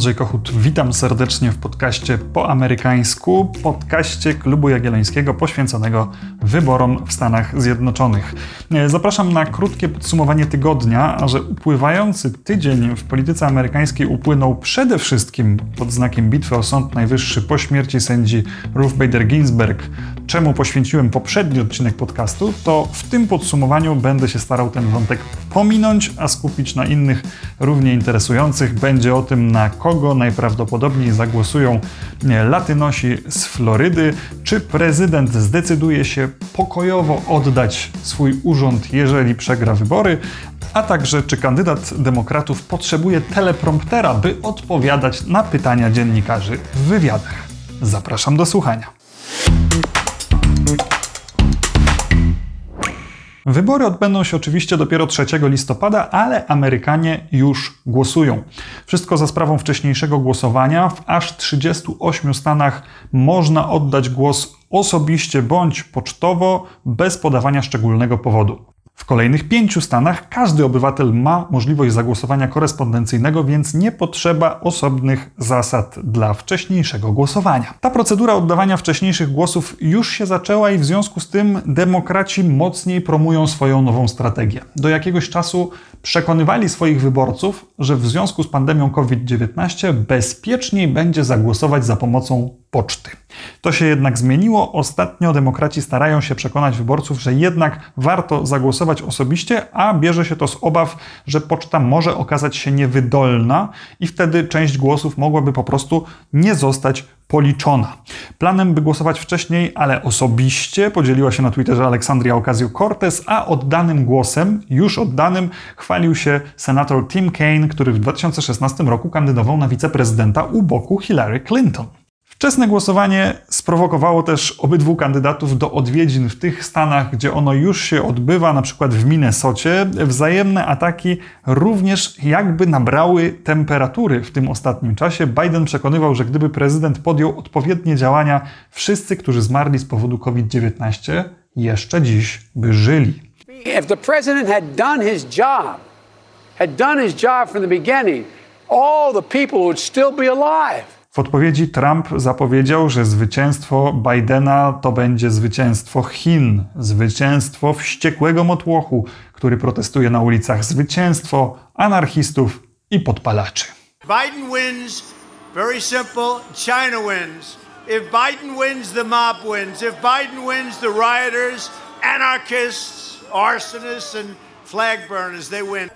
Andrzej Kochut, witam serdecznie w podcaście po amerykańsku, podcaście Klubu Jagiellońskiego poświęconego wyborom w Stanach Zjednoczonych. Zapraszam na krótkie podsumowanie tygodnia, a że upływający tydzień w polityce amerykańskiej upłynął przede wszystkim pod znakiem bitwy o Sąd Najwyższy po śmierci sędzi Ruth Bader Ginsburg, czemu poświęciłem poprzedni odcinek podcastu, to w tym podsumowaniu będę się starał ten wątek pominąć, a skupić na innych równie interesujących. Będzie o tym, na kogo najprawdopodobniej zagłosują Latynosi z Florydy, czy prezydent zdecyduje się pokojowo oddać swój urząd, jeżeli przegra wybory, a także czy kandydat demokratów potrzebuje telepromptera, by odpowiadać na pytania dziennikarzy w wywiadach. Zapraszam do słuchania. Wybory odbędą się oczywiście dopiero 3 listopada, ale Amerykanie już głosują. Wszystko za sprawą wcześniejszego głosowania. W aż 38 stanach można oddać głos osobiście bądź pocztowo, bez podawania szczególnego powodu. W kolejnych pięciu stanach każdy obywatel ma możliwość zagłosowania korespondencyjnego, więc nie potrzeba osobnych zasad dla wcześniejszego głosowania. Ta procedura oddawania wcześniejszych głosów już się zaczęła i w związku z tym demokraci mocniej promują swoją nową strategię. Do jakiegoś czasu przekonywali swoich wyborców, że w związku z pandemią COVID-19 bezpieczniej będzie zagłosować za pomocą poczty. To się jednak zmieniło. Ostatnio demokraci starają się przekonać wyborców, że jednak warto zagłosować osobiście, a bierze się to z obaw, że poczta może okazać się niewydolna i wtedy część głosów mogłaby po prostu nie zostać policzona. Planem, by głosować wcześniej, ale osobiście, podzieliła się na Twitterze Aleksandria Ocasio-Cortez, a oddanym głosem, już oddanym, chwalił się senator Tim Kaine, który w 2016 roku kandydował na wiceprezydenta u boku Hillary Clinton. Wczesne głosowanie sprowokowało też obydwu kandydatów do odwiedzin w tych stanach, gdzie ono już się odbywa, na przykład w Minnesocie. Wzajemne ataki również jakby nabrały temperatury w tym ostatnim czasie. Biden przekonywał, że gdyby prezydent podjął odpowiednie działania, wszyscy, którzy zmarli z powodu COVID-19, jeszcze dziś by żyli. If the president had done his job, had done his job from the beginning, all the people would still be alive. W odpowiedzi Trump zapowiedział, że zwycięstwo Bidena to będzie zwycięstwo Chin, zwycięstwo wściekłego motłochu, który protestuje na ulicach, zwycięstwo anarchistów i podpalaczy. Biden wins, very simple, China wins. If Biden wins, the mob wins. If Biden wins, the rioters, anarchists, arsonists and flag burners, they win.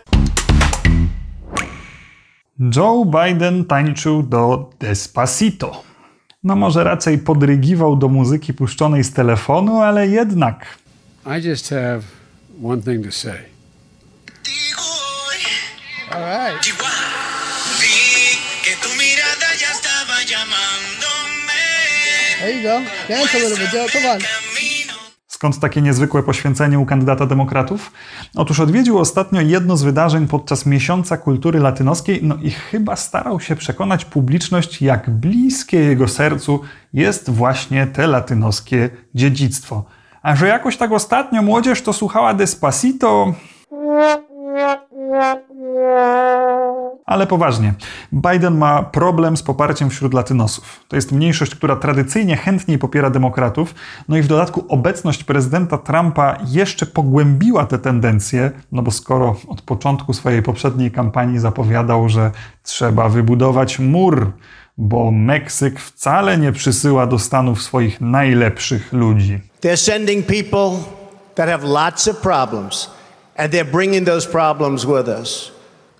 Joe Biden tańczył do Despacito. No może raczej podrygiwał do muzyki puszczonej z telefonu, ale jednak. I just have one thing to say. All right. There you go. Dance a little bit, Joe. Come on. Skąd takie niezwykłe poświęcenie u kandydata demokratów? Otóż odwiedził ostatnio jedno z wydarzeń podczas miesiąca kultury latynoskiej, no i chyba starał się przekonać publiczność, jak bliskie jego sercu jest właśnie te latynoskie dziedzictwo. A że jakoś tak ostatnio młodzież to słuchała Despacito. Ale poważnie, Biden ma problem z poparciem wśród latynosów. To jest mniejszość, która tradycyjnie chętniej popiera demokratów, no i w dodatku obecność prezydenta Trumpa jeszcze pogłębiła te tendencje, no bo skoro od początku swojej poprzedniej kampanii zapowiadał, że trzeba wybudować mur, bo Meksyk wcale nie przysyła do Stanów swoich najlepszych ludzi. They're sending people that have lots of problems and they're bringing those problems with us.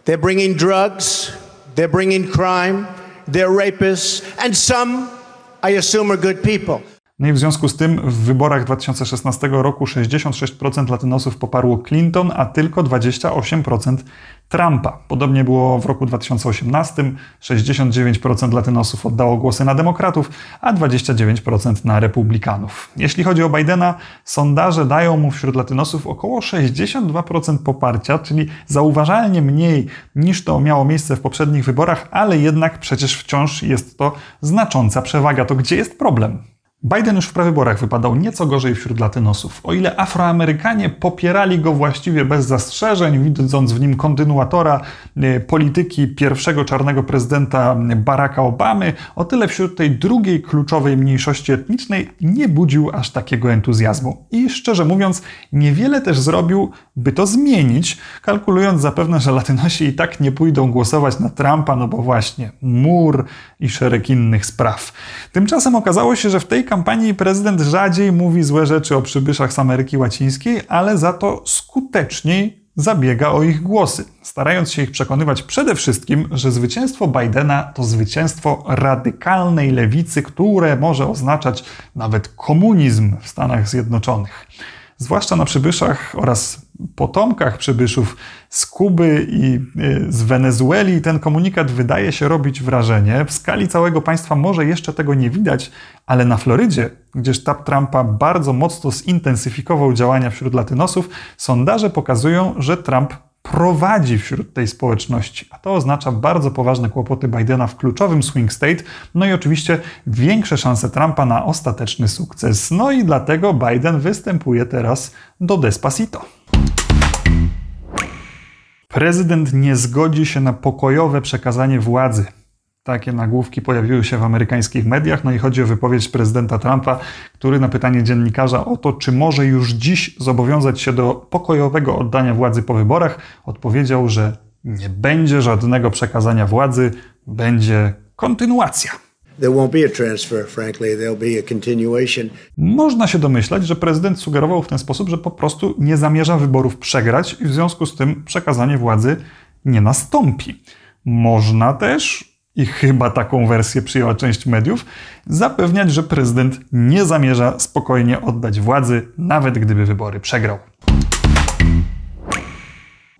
They're bringing drugs, they're bringing crime, they're rapists, and some, I assume, are good people. No i w związku z tym w wyborach 2016 roku 66% latynosów poparło Clinton, a tylko 28% Trumpa. Podobnie było w roku 2018. 69% latynosów oddało głosy na demokratów, a 29% na republikanów. Jeśli chodzi o Bidena, sondaże dają mu wśród latynosów około 62% poparcia, czyli zauważalnie mniej niż to miało miejsce w poprzednich wyborach, ale jednak przecież wciąż jest to znacząca przewaga. To gdzie jest problem? Biden już w prawyborach wypadał nieco gorzej wśród latynosów. O ile Afroamerykanie popierali go właściwie bez zastrzeżeń, widząc w nim kontynuatora e, polityki pierwszego czarnego prezydenta Baracka Obamy, o tyle wśród tej drugiej kluczowej mniejszości etnicznej nie budził aż takiego entuzjazmu. I szczerze mówiąc, niewiele też zrobił, by to zmienić, kalkulując zapewne, że latynosi i tak nie pójdą głosować na Trumpa, no bo właśnie mur i szereg innych spraw. Tymczasem okazało się, że w tej prezydent rzadziej mówi złe rzeczy o przybyszach z Ameryki Łacińskiej, ale za to skuteczniej zabiega o ich głosy, starając się ich przekonywać przede wszystkim, że zwycięstwo Bidena to zwycięstwo radykalnej lewicy, które może oznaczać nawet komunizm w Stanach Zjednoczonych. Zwłaszcza na przybyszach oraz potomkach przybyszów z Kuby i y, z Wenezueli, ten komunikat wydaje się robić wrażenie. W skali całego państwa może jeszcze tego nie widać, ale na Florydzie, gdzie sztab Trumpa bardzo mocno zintensyfikował działania wśród latynosów, sondaże pokazują, że Trump prowadzi wśród tej społeczności, a to oznacza bardzo poważne kłopoty Bidena w kluczowym swing state, no i oczywiście większe szanse Trumpa na ostateczny sukces. No i dlatego Biden występuje teraz do Despacito. Prezydent nie zgodzi się na pokojowe przekazanie władzy. Takie nagłówki pojawiły się w amerykańskich mediach, no i chodzi o wypowiedź prezydenta Trumpa, który na pytanie dziennikarza o to, czy może już dziś zobowiązać się do pokojowego oddania władzy po wyborach, odpowiedział, że nie będzie żadnego przekazania władzy, będzie kontynuacja. Można się domyślać, że prezydent sugerował w ten sposób, że po prostu nie zamierza wyborów przegrać i w związku z tym przekazanie władzy nie nastąpi. Można też i chyba taką wersję przyjęła część mediów, zapewniać, że prezydent nie zamierza spokojnie oddać władzy, nawet gdyby wybory przegrał.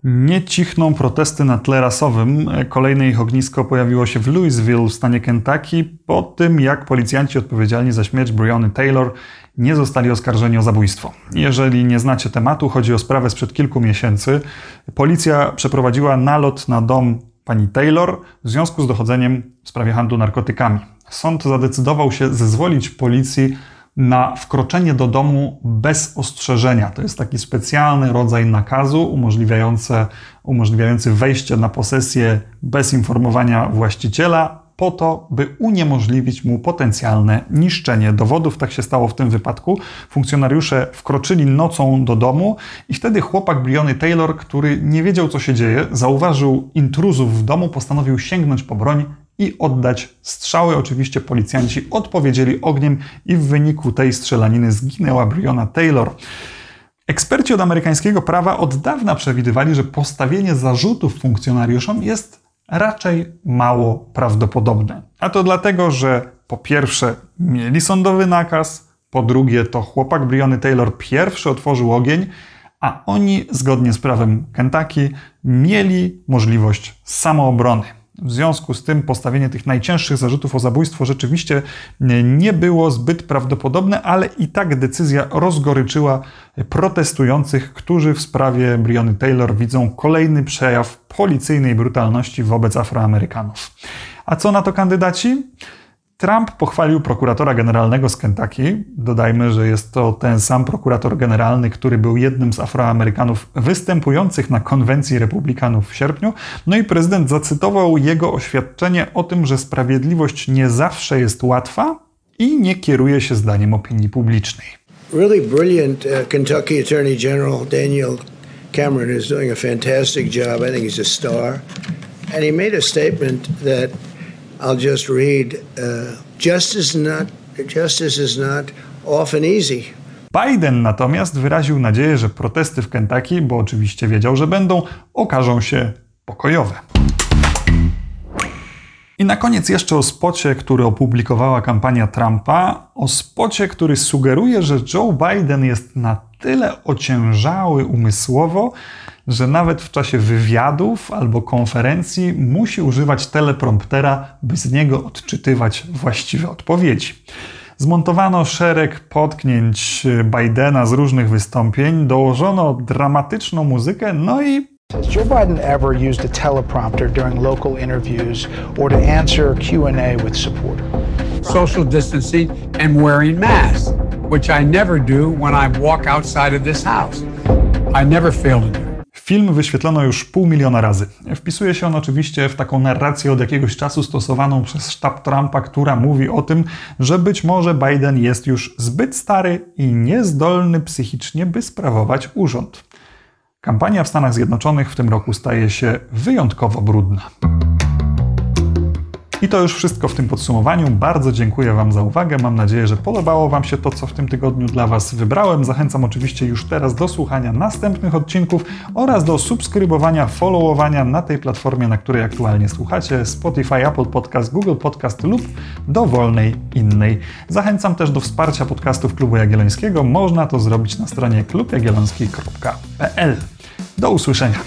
Nie cichną protesty na tle rasowym. Kolejne ich ognisko pojawiło się w Louisville w stanie Kentucky po tym, jak policjanci odpowiedzialni za śmierć Breony Taylor nie zostali oskarżeni o zabójstwo. Jeżeli nie znacie tematu, chodzi o sprawę sprzed kilku miesięcy. Policja przeprowadziła nalot na dom pani Taylor w związku z dochodzeniem w sprawie handlu narkotykami. Sąd zadecydował się zezwolić policji na wkroczenie do domu bez ostrzeżenia. To jest taki specjalny rodzaj nakazu umożliwiający, umożliwiający wejście na posesję bez informowania właściciela, po to, by uniemożliwić mu potencjalne niszczenie dowodów. Tak się stało w tym wypadku. Funkcjonariusze wkroczyli nocą do domu i wtedy chłopak Briony Taylor, który nie wiedział co się dzieje, zauważył intruzów w domu, postanowił sięgnąć po broń i oddać strzały. Oczywiście policjanci odpowiedzieli ogniem i w wyniku tej strzelaniny zginęła Briona Taylor. Eksperci od amerykańskiego prawa od dawna przewidywali, że postawienie zarzutów funkcjonariuszom jest raczej mało prawdopodobne. A to dlatego, że po pierwsze mieli sądowy nakaz, po drugie to chłopak Briony Taylor pierwszy otworzył ogień, a oni zgodnie z prawem Kentucky mieli możliwość samoobrony. W związku z tym postawienie tych najcięższych zarzutów o zabójstwo rzeczywiście nie było zbyt prawdopodobne, ale i tak decyzja rozgoryczyła protestujących, którzy w sprawie Briony Taylor widzą kolejny przejaw policyjnej brutalności wobec Afroamerykanów. A co na to kandydaci? Trump pochwalił prokuratora generalnego z Kentucky. Dodajmy, że jest to ten sam prokurator generalny, który był jednym z Afroamerykanów występujących na konwencji republikanów w sierpniu. No i prezydent zacytował jego oświadczenie o tym, że sprawiedliwość nie zawsze jest łatwa i nie kieruje się zdaniem opinii publicznej. Really brilliant uh, Kentucky Attorney General Daniel Cameron is doing a fantastic job. I think he's a star. And he made a statement that I'll just read uh, justice, not, justice is not often easy. Biden natomiast wyraził nadzieję, że protesty w Kentucky, bo oczywiście wiedział, że będą, okażą się pokojowe. I na koniec jeszcze o spocie, który opublikowała kampania Trumpa, o spocie, który sugeruje, że Joe Biden jest na tyle ociężały umysłowo, że nawet w czasie wywiadów albo konferencji musi używać telepromptera, by z niego odczytywać właściwe odpowiedzi. Zmontowano szereg potknięć Bidena z różnych wystąpień, dołożono dramatyczną muzykę, no i Has Joe Biden ever used a teleprompter during local interviews or to answer Q&A with supporters? social distancing and wearing masks, which I never do when I walk outside of this house. I never fail to do. Film wyświetlono już pół miliona razy. Wpisuje się on oczywiście w taką narrację od jakiegoś czasu stosowaną przez sztab Trumpa, która mówi o tym, że być może Biden jest już zbyt stary i niezdolny psychicznie, by sprawować urząd. Kampania w Stanach Zjednoczonych w tym roku staje się wyjątkowo brudna. I to już wszystko w tym podsumowaniu. Bardzo dziękuję Wam za uwagę. Mam nadzieję, że podobało Wam się to, co w tym tygodniu dla Was wybrałem. Zachęcam oczywiście już teraz do słuchania następnych odcinków oraz do subskrybowania, followowania na tej platformie, na której aktualnie słuchacie Spotify, Apple Podcast, Google Podcast lub dowolnej innej. Zachęcam też do wsparcia podcastów Klubu Jagiellońskiego. Można to zrobić na stronie klubjagielloński.pl. Do usłyszenia.